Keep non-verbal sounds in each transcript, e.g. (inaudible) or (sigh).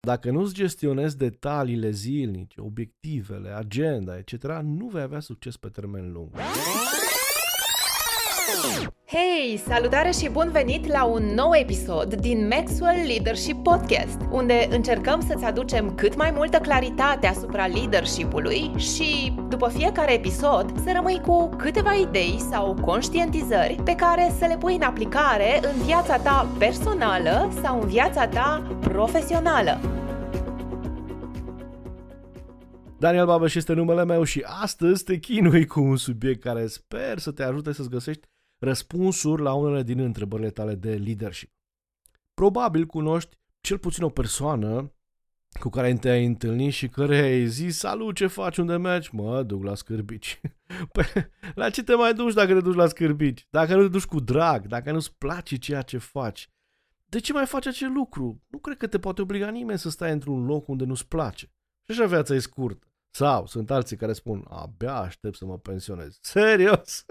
Dacă nu-ți gestionezi detaliile zilnice, obiectivele, agenda, etc., nu vei avea succes pe termen lung. Hei, salutare și bun venit la un nou episod din Maxwell Leadership Podcast, unde încercăm să-ți aducem cât mai multă claritate asupra leadership-ului și, după fiecare episod, să rămâi cu câteva idei sau conștientizări pe care să le pui în aplicare în viața ta personală sau în viața ta profesională. Daniel Babeș este numele meu și astăzi te chinui cu un subiect care sper să te ajute să-ți găsești răspunsuri la unele din întrebările tale de leadership. Probabil cunoști cel puțin o persoană cu care te-ai întâlnit și care ai zis, salut, ce faci, unde mergi? Mă, duc la scârbici. (laughs) Păi, la ce te mai duci dacă te duci la scârbici? Dacă nu te duci cu drag, dacă nu-ți place ceea ce faci, de ce mai faci acel lucru? Nu cred că te poate obliga nimeni să stai într-un loc unde nu-ți place. Și așa viața e scurtă. Sau sunt alții care spun, abia aștept să mă pensionez. Serios?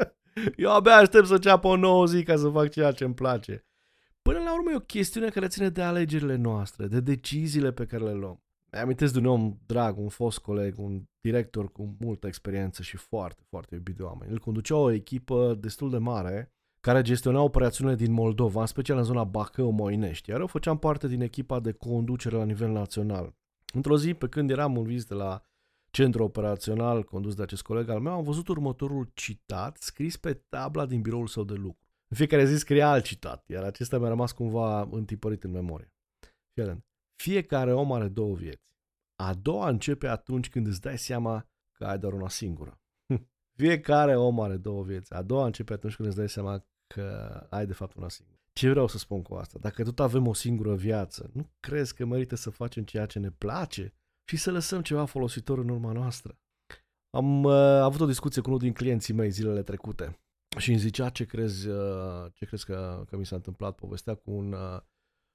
Eu abia aștept să ceapă o nouă zi ca să fac ceea ce îmi place. Până la urmă e o chestiune care ține de alegerile noastre, de deciziile pe care le luăm. Mi amintesc de un om drag, un fost coleg, un director cu multă experiență și foarte, foarte iubit de oameni. El conducea o echipă destul de mare care gestiona operațiunile din Moldova, în special în zona Bacău-Moinești, iar eu făceam parte din echipa de conducere la nivel național. Într-o zi, pe când eram în vizită la centru operațional condus de acest coleg al meu, am văzut următorul citat scris pe tabla din biroul său de lucru. În fiecare zi scria alt citat, iar acesta mi-a rămas cumva întipărit în memorie. Fie fiecare om are două vieți. A doua începe atunci când îți dai seama că ai doar una singură. fiecare om are două vieți. A doua începe atunci când îți dai seama că ai de fapt una singură. Ce vreau să spun cu asta? Dacă tot avem o singură viață, nu crezi că merită să facem ceea ce ne place și să lăsăm ceva folositor în urma noastră. Am uh, avut o discuție cu unul din clienții mei zilele trecute și îmi zicea ce crezi, uh, ce crezi că, că mi s-a întâmplat. Povestea cu un, uh,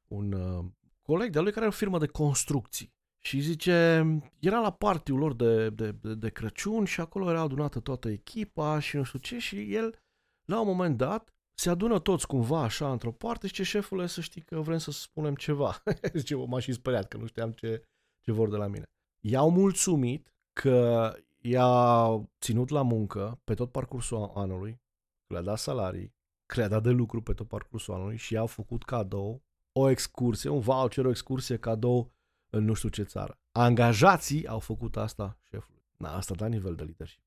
un uh, coleg de-a lui care are o firmă de construcții. Și zice, era la partiul lor de, de, de, de Crăciun și acolo era adunată toată echipa și nu știu ce și el, la un moment dat, se adună toți cumva așa într-o parte și ce șefule să știi că vrem să spunem ceva. (laughs) zice, m-a și speriat că nu știam ce, ce vor de la mine. I-au mulțumit că i-a ținut la muncă pe tot parcursul anului, le-a dat salarii, că le-a dat de lucru pe tot parcursul anului și i-au făcut cadou o excursie, un voucher, o excursie cadou în nu știu ce țară. Angajații au făcut asta șefului. Na, asta da nivel de leadership.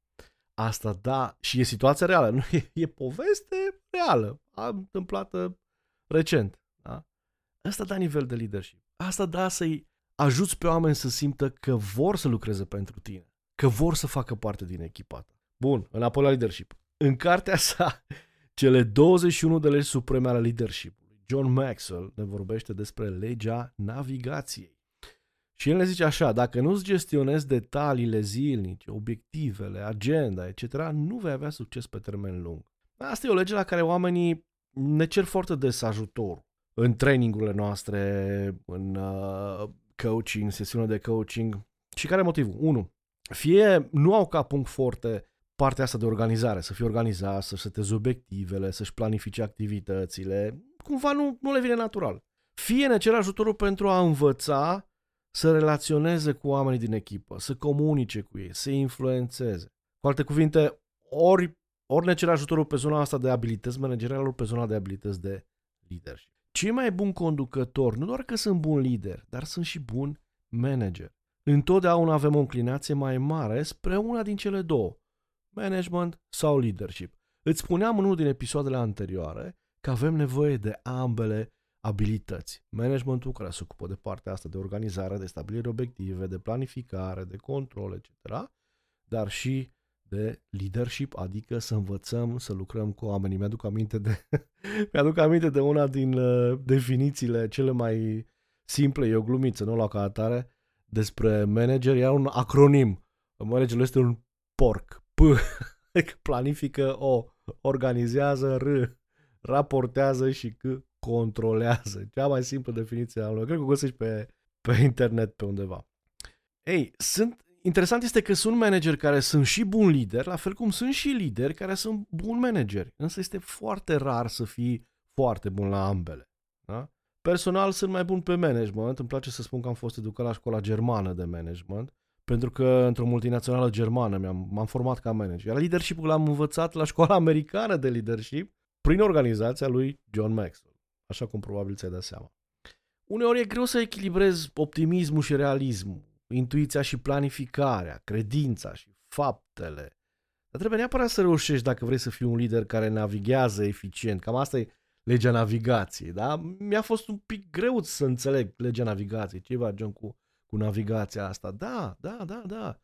Asta da, și e situația reală, nu e, e poveste reală, a întâmplată recent. Da? Asta da nivel de leadership. Asta da să-i ajuți pe oameni să simtă că vor să lucreze pentru tine, că vor să facă parte din echipa ta. Bun, înapoi la leadership. În cartea (laughs) sa, cele 21 de legi supreme ale leadership-ului, John Maxwell ne vorbește despre legea navigației. Și el ne zice așa, dacă nu-ți gestionezi detaliile zilnice, obiectivele, agenda, etc., nu vei avea succes pe termen lung. Asta e o lege la care oamenii ne cer foarte des ajutor în trainingurile noastre, în uh, coaching, sesiune de coaching. Și care e motivul? Unu, fie nu au ca punct forte partea asta de organizare, să fie organizat, să-și seteze obiectivele, să-și planifice activitățile, cumva nu, nu le vine natural. Fie ne cer ajutorul pentru a învăța să relaționeze cu oamenii din echipă, să comunice cu ei, să influențeze. Cu alte cuvinte, ori, ori ne cer ajutorul pe zona asta de abilități manageriale, ori pe zona de abilități de leadership cei mai buni conducători, nu doar că sunt bun lider, dar sunt și bun manager. Întotdeauna avem o înclinație mai mare spre una din cele două, management sau leadership. Îți spuneam în unul din episoadele anterioare că avem nevoie de ambele abilități. Managementul care se ocupă de partea asta de organizare, de stabilire obiective, de planificare, de control, etc., dar și de leadership, adică să învățăm să lucrăm cu oamenii. Mi-aduc aminte de, (laughs) mi-aduc aminte de una din uh, definițiile cele mai simple, e o glumiță, nu la ca atare, despre manager, era un acronim. Managerul este un porc. P, (laughs) planifică O, organizează R, raportează și C, controlează. Cea mai simplă definiție a lui. Cred că o găsești pe, pe internet pe undeva. Ei, sunt interesant este că sunt manageri care sunt și buni lideri, la fel cum sunt și lideri care sunt buni manageri. Însă este foarte rar să fii foarte bun la ambele. Da? Personal sunt mai bun pe management, îmi place să spun că am fost educat la școala germană de management, pentru că într-o multinațională germană m-am, m-am format ca manager. Iar leadership-ul l-am învățat la școala (laughs) americană de leadership prin organizația lui John Maxwell, așa cum probabil ți-ai dat seama. Uneori e greu să echilibrezi optimismul și realismul, intuiția și planificarea, credința și faptele. Dar trebuie neapărat să reușești dacă vrei să fii un lider care navighează eficient. Cam asta e legea navigației, da? Mi-a fost un pic greu să înțeleg legea navigației. Ce va, John, cu, cu navigația asta? Da, da, da, da.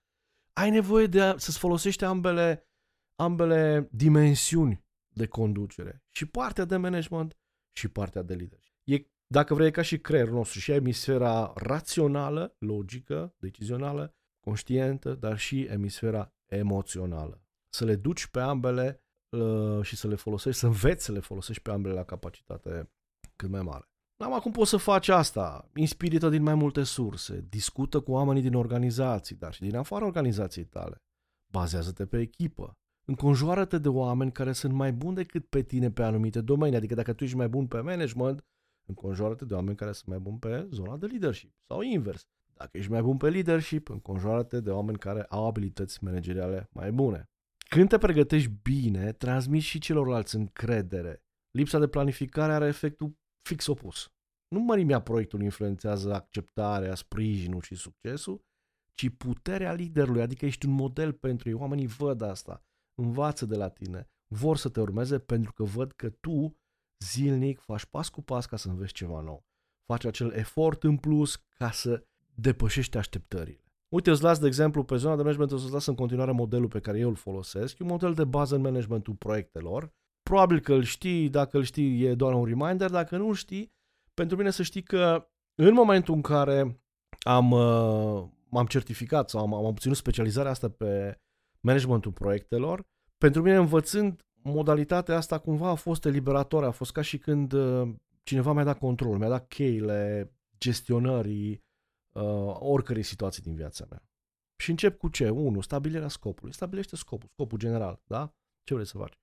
Ai nevoie de a, să-ți folosești ambele, ambele dimensiuni de conducere. Și partea de management și partea de leadership. E, dacă vrei, ca și creierul nostru, și emisfera rațională, logică, decizională, conștientă, dar și emisfera emoțională. Să le duci pe ambele uh, și să le folosești, să înveți să le folosești pe ambele la capacitate cât mai mare. Am acum poți să faci asta, inspirită din mai multe surse, discută cu oamenii din organizații, dar și din afara organizației tale. Bazează-te pe echipă. Înconjoară-te de oameni care sunt mai buni decât pe tine pe anumite domenii. Adică dacă tu ești mai bun pe management, înconjoară-te de oameni care sunt mai buni pe zona de leadership. Sau invers. Dacă ești mai bun pe leadership, înconjoară-te de oameni care au abilități manageriale mai bune. Când te pregătești bine, transmiți și celorlalți încredere. Lipsa de planificare are efectul fix opus. Nu mărimea proiectului influențează acceptarea, sprijinul și succesul, ci puterea liderului, adică ești un model pentru ei. Oamenii văd asta, învață de la tine, vor să te urmeze pentru că văd că tu zilnic faci pas cu pas ca să înveți ceva nou. Faci acel efort în plus ca să depășești așteptările. Uite, îți las de exemplu pe zona de management, îți las în continuare modelul pe care eu îl folosesc. E un model de bază în managementul proiectelor. Probabil că îl știi, dacă îl știi e doar un reminder, dacă nu știi, pentru mine să știi că în momentul în care am, uh, m-am certificat sau am, am obținut specializarea asta pe managementul proiectelor, pentru mine învățând modalitatea asta cumva a fost eliberatoare, a fost ca și când uh, cineva mi-a dat control, mi-a dat cheile gestionării uh, oricărei situații din viața mea. Și încep cu ce? 1. Stabilirea scopului. Stabilește scopul, scopul general, da? Ce vrei să faci?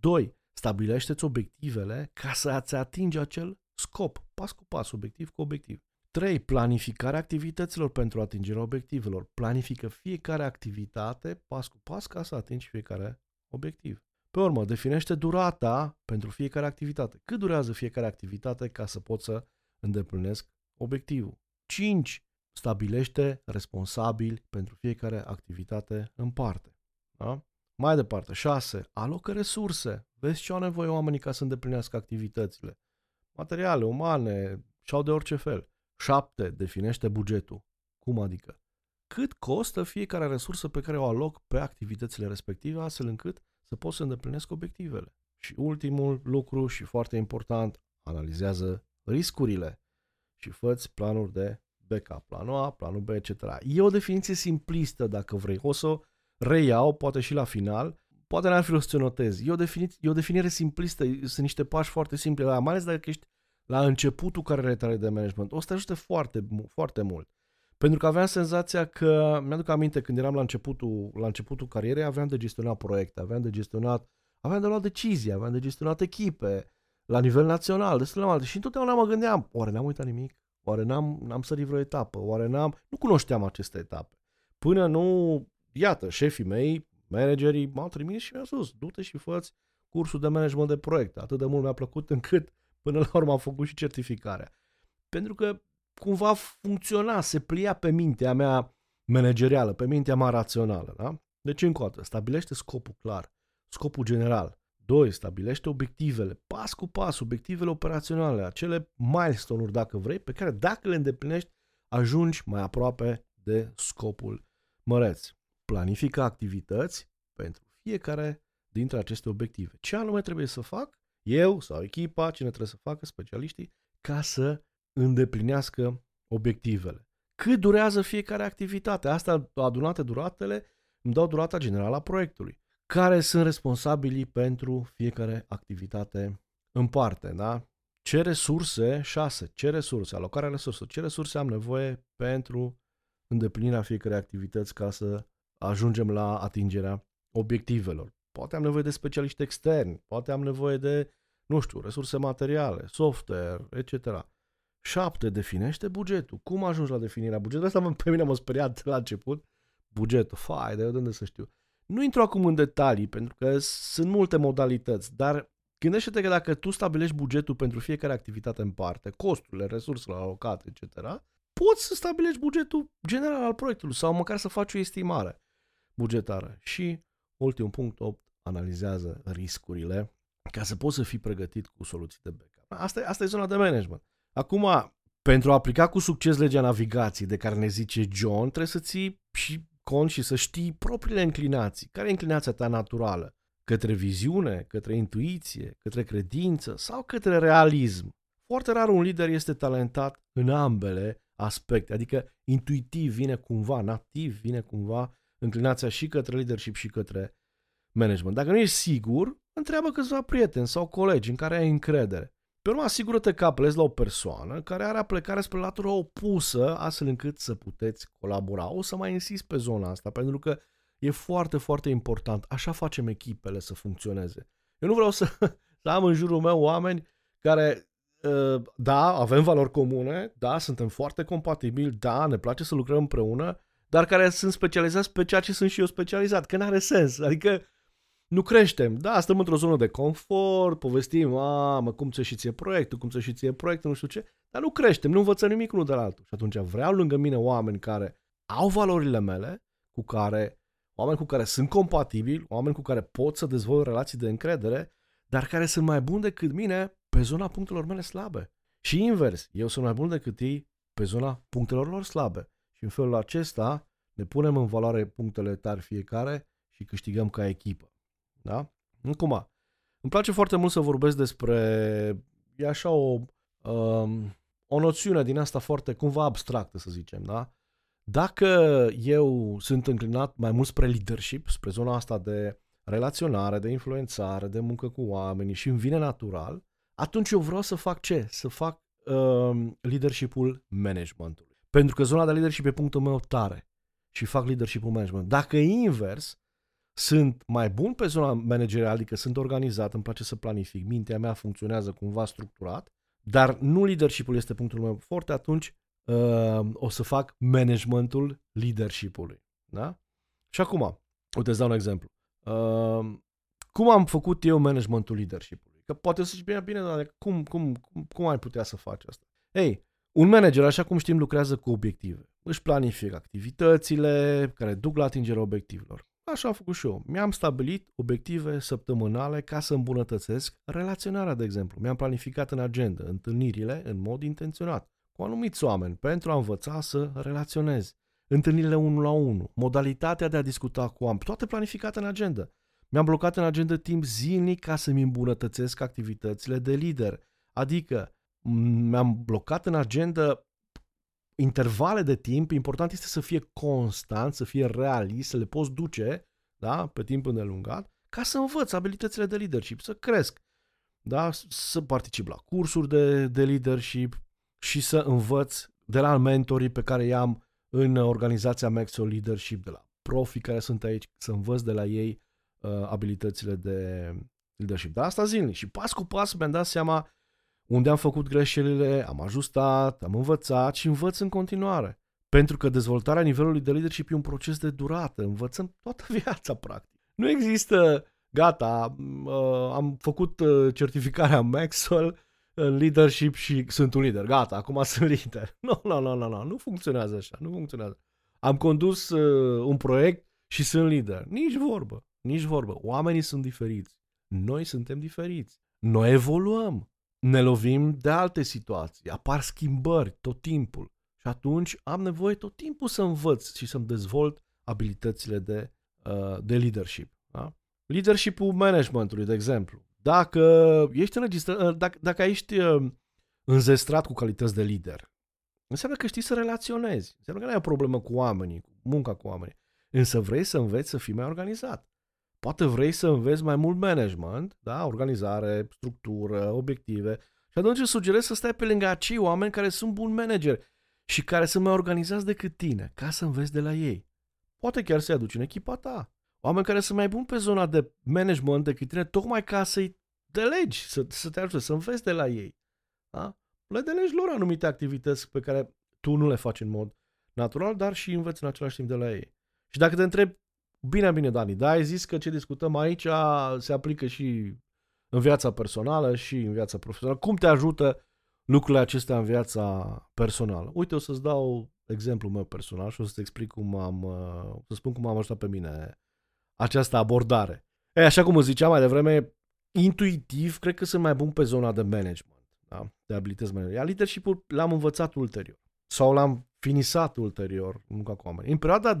2. Stabilește-ți obiectivele ca să-ți atingi acel scop, pas cu pas, obiectiv cu obiectiv. 3. Planificarea activităților pentru atingerea obiectivelor. Planifică fiecare activitate pas cu pas ca să atingi fiecare obiectiv. Pe urmă, definește durata pentru fiecare activitate. Cât durează fiecare activitate ca să poți să îndeplinesc obiectivul. 5 stabilește responsabili pentru fiecare activitate în parte. Da? Mai departe, 6. Alocă resurse. Vezi ce au nevoie oamenii ca să îndeplinească activitățile. Materiale, umane, și de orice fel. 7. Definește bugetul. Cum adică? Cât costă fiecare resursă pe care o aloc pe activitățile respective, astfel încât să pot să îndeplinesc obiectivele. Și ultimul lucru și foarte important, analizează riscurile și fă planuri de backup, planul A, planul B, etc. E o definiție simplistă dacă vrei. O să o reiau, poate și la final, poate n-ar fi rost să notezi. E o, defini- e o definire simplistă, sunt niște pași foarte simple, mai ales dacă ești la începutul carierei tale de management. O să te ajute foarte, foarte mult. Pentru că aveam senzația că, mi-aduc aminte, când eram la începutul, la începutul carierei, aveam de gestionat proiecte, aveam de gestionat, aveam de luat decizii, aveam de gestionat echipe, la nivel național, destul de multe. Și întotdeauna mă gândeam, oare n-am uitat nimic? Oare n-am, n-am sărit vreo etapă? Oare n-am... Nu cunoșteam aceste etape. Până nu, iată, șefii mei, managerii m-au trimis și mi-au spus, du-te și fă cursul de management de proiecte. Atât de mult mi-a plăcut încât până la urmă am făcut și certificarea. Pentru că cumva funcționa, se plia pe mintea mea managerială, pe mintea mea rațională. Da? Deci, încă o dată, stabilește scopul clar, scopul general. 2. Stabilește obiectivele, pas cu pas, obiectivele operaționale, acele milestone-uri, dacă vrei, pe care dacă le îndeplinești, ajungi mai aproape de scopul măreț. Planifică activități pentru fiecare dintre aceste obiective. Ce anume trebuie să fac? Eu sau echipa, cine trebuie să facă, specialiștii, ca să îndeplinească obiectivele. Cât durează fiecare activitate? Asta adunate duratele îmi dau durata generală a proiectului care sunt responsabili pentru fiecare activitate în parte, da? Ce resurse, 6, ce resurse, alocarea resurselor, ce resurse am nevoie pentru îndeplinirea fiecare activități ca să ajungem la atingerea obiectivelor. Poate am nevoie de specialiști externi, poate am nevoie de, nu știu, resurse materiale, software, etc. 7. Definește bugetul. Cum ajungi la definirea bugetului? Asta pe mine m-a speriat la început. Bugetul, fai, de unde să știu. Nu intru acum în detalii, pentru că sunt multe modalități, dar gândește-te că dacă tu stabilești bugetul pentru fiecare activitate în parte, costurile, resursele alocate, etc., poți să stabilești bugetul general al proiectului sau măcar să faci o estimare bugetară. Și ultimul punct 8, analizează riscurile ca să poți să fii pregătit cu soluții de backup. Asta, asta e zona de management. Acum, pentru a aplica cu succes legea navigației de care ne zice John, trebuie să ții și cont și să știi propriile inclinații. Care e inclinația ta naturală? Către viziune, către intuiție, către credință sau către realism? Foarte rar un lider este talentat în ambele aspecte, adică intuitiv vine cumva, nativ vine cumva înclinația și către leadership și către management. Dacă nu ești sigur, întreabă câțiva prieteni sau colegi în care ai încredere. Pe urmă, asigură-te că apelezi la o persoană care are aplecare spre latura opusă, astfel încât să puteți colabora. O să mai insist pe zona asta, pentru că e foarte, foarte important. Așa facem echipele să funcționeze. Eu nu vreau să, (laughs) să am în jurul meu oameni care, uh, da, avem valori comune, da, suntem foarte compatibili, da, ne place să lucrăm împreună, dar care sunt specializați pe ceea ce sunt și eu specializat, că n-are sens. Adică nu creștem. Da, stăm într-o zonă de confort, povestim, a, mă, cum ți și ție proiectul, cum ți și ție proiectul, nu știu ce, dar nu creștem, nu învățăm nimic unul de la altul. Și atunci vreau lângă mine oameni care au valorile mele, cu care, oameni cu care sunt compatibili, oameni cu care pot să dezvolt relații de încredere, dar care sunt mai buni decât mine pe zona punctelor mele slabe. Și invers, eu sunt mai bun decât ei pe zona punctelor lor slabe. Și în felul acesta ne punem în valoare punctele tari fiecare și câștigăm ca echipă. Da? Acum, îmi place foarte mult să vorbesc despre, e așa o, um, o noțiune din asta foarte cumva abstractă, să zicem, da? Dacă eu sunt înclinat mai mult spre leadership, spre zona asta de relaționare, de influențare, de muncă cu oamenii și îmi vine natural, atunci eu vreau să fac ce? Să fac um, leadership-ul managementului. Pentru că zona de leadership e punctul meu tare și fac leadership-ul management. Dacă e invers, sunt mai bun pe zona managerială, adică sunt organizat, îmi place să planific, mintea mea funcționează cumva structurat, dar nu leadership-ul este punctul meu forte, atunci uh, o să fac managementul leadership-ului. Da? Și acum, uite, îți dau un exemplu. Uh, cum am făcut eu managementul leadership-ului? Că poate să zici, bine, bine, dar cum, cum, cum, cum ai putea să faci asta? Ei, un manager, așa cum știm, lucrează cu obiective. Își planifică activitățile care duc la atingerea obiectivelor. Așa am făcut și eu. Mi-am stabilit obiective săptămânale ca să îmbunătățesc relaționarea, de exemplu. Mi-am planificat în agenda întâlnirile în mod intenționat cu anumiți oameni pentru a învăța să relaționez. Întâlnirile 1 la 1, modalitatea de a discuta cu oameni, toate planificate în agenda. Mi-am blocat în agenda timp zilnic ca să-mi îmbunătățesc activitățile de lider. Adică mi-am blocat în agenda intervale de timp, important este să fie constant, să fie realist, să le poți duce da, pe timp îndelungat, ca să învăț abilitățile de leadership, să cresc, da, să particip la cursuri de, de leadership și să învăț de la mentorii pe care i-am în organizația Maxwell Leadership, de la profi care sunt aici, să învăț de la ei uh, abilitățile de leadership. Dar asta zilnic și pas cu pas mi-am dat seama unde am făcut greșelile, am ajustat, am învățat și învăț în continuare. Pentru că dezvoltarea nivelului de leadership e un proces de durată, învățăm toată (laughs) viața, practic. Nu există, gata, uh, am făcut uh, certificarea Maxwell în leadership și sunt un lider, gata, acum (laughs) sunt lider. (laughs) Nu, nu, nu, nu, nu, nu funcționează așa, nu funcționează. Am condus uh, un proiect și sunt lider. Nici vorbă, nici vorbă. Oamenii sunt diferiți. Noi suntem diferiți. Noi evoluăm ne lovim de alte situații, apar schimbări tot timpul și atunci am nevoie tot timpul să învăț și să-mi dezvolt abilitățile de, uh, de leadership. Da? Leadership-ul managementului, de exemplu. Dacă ești înregistrat, uh, dacă, dacă ești uh, înzestrat cu calități de lider, înseamnă că știi să relaționezi. Înseamnă că nu ai o problemă cu oamenii, cu munca cu oamenii. Însă vrei să înveți să fii mai organizat. Poate vrei să înveți mai mult management, da? organizare, structură, obiective. Și atunci îți sugerez să stai pe lângă acei oameni care sunt buni manageri și care sunt mai organizați decât tine, ca să înveți de la ei. Poate chiar să-i aduci în echipa ta. Oameni care sunt mai buni pe zona de management decât tine, tocmai ca să-i delegi, să, să te ajute, să înveți de la ei. Da? le delegi lor anumite activități pe care tu nu le faci în mod natural, dar și înveți în același timp de la ei. Și dacă te întreb, bine, bine, Dani, da, ai zis că ce discutăm aici se aplică și în viața personală și în viața profesională. Cum te ajută lucrurile acestea în viața personală? Uite, o să-ți dau exemplul meu personal și o să-ți explic cum am, uh, să spun cum am ajutat pe mine această abordare. E, așa cum ziceam mai devreme, intuitiv, cred că sunt mai bun pe zona de management, da? de abilități management. leadership l-am învățat ulterior sau l-am finisat ulterior, nu ca cu oameni. În perioada 2008-2012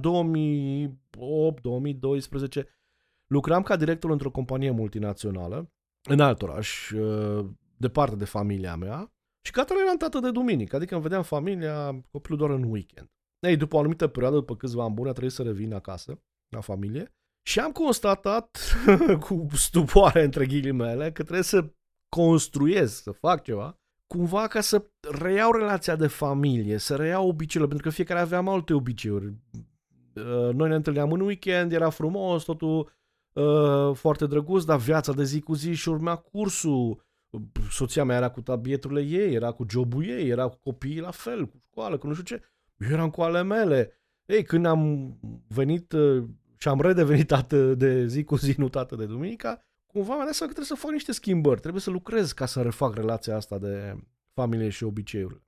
lucram ca director într-o companie multinațională în alt oraș, uh, departe de familia mea și ca eram tată de duminică, adică îmi vedeam familia, copilul doar în weekend. Ei, după o anumită perioadă, după câțiva ani buni, a trebuit să revin acasă, la familie, și am constatat, (laughs) cu stupoare între ghilimele, că trebuie să construiesc, să fac ceva, cumva ca să reiau relația de familie, să reiau obiceiurile, pentru că fiecare avea alte obiceiuri. Uh, noi ne întâlneam în weekend, era frumos, totul uh, foarte drăguț, dar viața de zi cu zi și urmea cursul. Soția mea era cu tabieturile ei, era cu jobul ei, era cu copiii la fel, cu școală, cu nu știu ce. Eu eram cu ale mele. Ei, când am venit uh, și am redevenit tată de zi cu zi, nu tată de duminica, cumva mi-am dat seama că trebuie să fac niște schimbări, trebuie să lucrez ca să refac relația asta de familie și obiceiurile.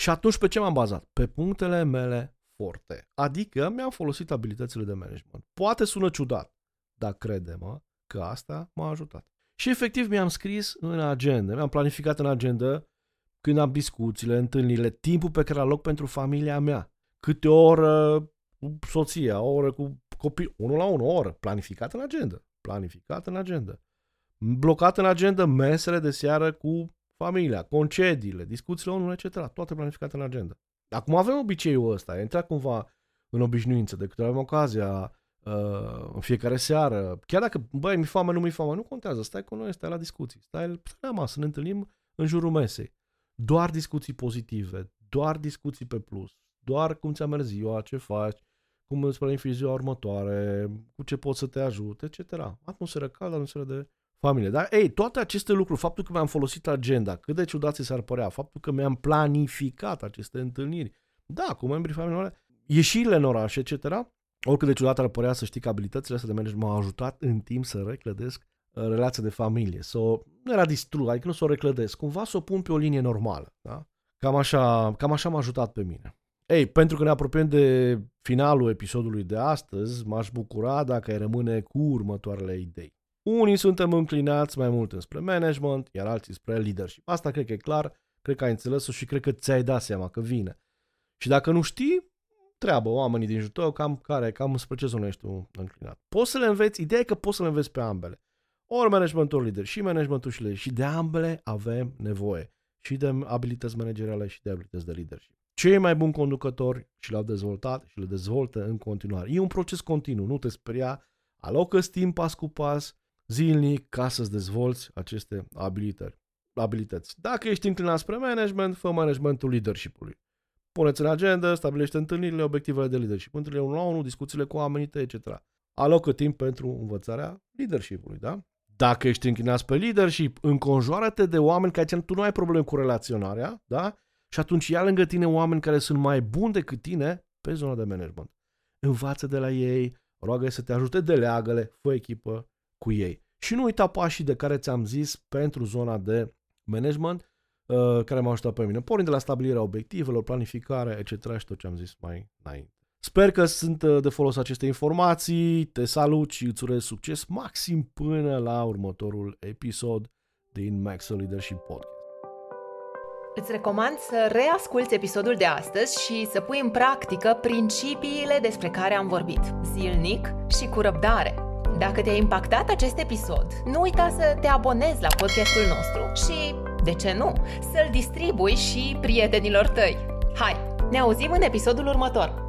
Și atunci pe ce m-am bazat? Pe punctele mele forte. Adică mi-am folosit abilitățile de management. Poate sună ciudat, dar crede-mă că asta m-a ajutat. Și efectiv mi-am scris în agenda, mi-am planificat în agenda când am discuțiile, întâlnirile, timpul pe care aloc pentru familia mea. Câte o oră cu soția, o oră cu copii, unul la unul, o oră, planificat în agenda. Planificat în agenda. Blocat în agenda mesele de seară cu familia, concediile, discuțiile unul, etc. Toate planificate în agenda. Acum avem obiceiul ăsta, a intrat cumva în obișnuință, de câte avem ocazia, uh, în fiecare seară, chiar dacă, băi, mi foame, nu mi foame, nu contează, stai cu noi, stai la discuții, stai, stai la masă, ne întâlnim în jurul mesei. Doar discuții pozitive, doar discuții pe plus, doar cum ți-a mers ziua, ce faci, cum îți planifici ziua următoare, cu ce poți să te ajute, etc. Atmosferă caldă, atmosferă de familie. Dar, ei, toate aceste lucruri, faptul că mi-am folosit agenda, cât de ciudat ți s-ar părea, faptul că mi-am planificat aceste întâlniri, da, cu membrii familiei, ieșirile în oraș, etc., oricât de ciudat ar părea să știi că abilitățile astea de management m-au ajutat în timp să reclădesc uh, relația de familie, să o, nu era distrug, adică nu să o reclădesc, cumva să o pun pe o linie normală, da? Cam așa, cam așa m-a ajutat pe mine. Ei, pentru că ne apropiem de finalul episodului de astăzi, m-aș bucura dacă ai rămâne cu următoarele idei. Unii suntem înclinați mai mult înspre management, iar alții spre leadership. Asta cred că e clar, cred că ai înțeles-o și cred că ți-ai dat seama că vine. Și dacă nu știi, treabă oamenii din jurul tău cam care, cam spre ce zonă ești tu înclinat. Poți să le înveți, ideea e că poți să le înveți pe ambele. Ori managementul lider și managementul și leader. Și de ambele avem nevoie. Și de abilități manageriale și de abilități de leadership. Cei mai buni conducători și le-au dezvoltat și le dezvoltă în continuare. E un proces continuu, nu te speria, alocă timp pas cu pas, zilnic, ca să-ți dezvolți aceste abilități. abilități. Dacă ești înclinat spre management, fă managementul leadership-ului. Puneți în agenda, stabilește întâlnirile, obiectivele de leadership, întâlnirile 1 la 1, discuțiile cu oamenii tăi, etc. Alocă timp pentru învățarea leadership-ului, da? Dacă ești înclinat pe leadership, înconjoară-te de oameni care tu nu ai probleme cu relaționarea, da? Și atunci ia lângă tine oameni care sunt mai buni decât tine pe zona de management. Învață de la ei, roagă să te ajute, deleagă-le, fă echipă cu ei. Și nu uita pașii de care ți-am zis pentru zona de management, uh, care m-au ajutat pe mine. Pornind de la stabilirea obiectivelor, planificare, etc. și tot ce am zis mai înainte. Sper că sunt uh, de folos aceste informații, te salut și îți urez succes maxim până la următorul episod din Maxwell Leadership Podcast. Îți recomand să reasculți episodul de astăzi și să pui în practică principiile despre care am vorbit, zilnic și cu răbdare. Dacă te-a impactat acest episod, nu uita să te abonezi la podcastul nostru și, de ce nu, să-l distribui și prietenilor tăi. Hai, ne auzim în episodul următor!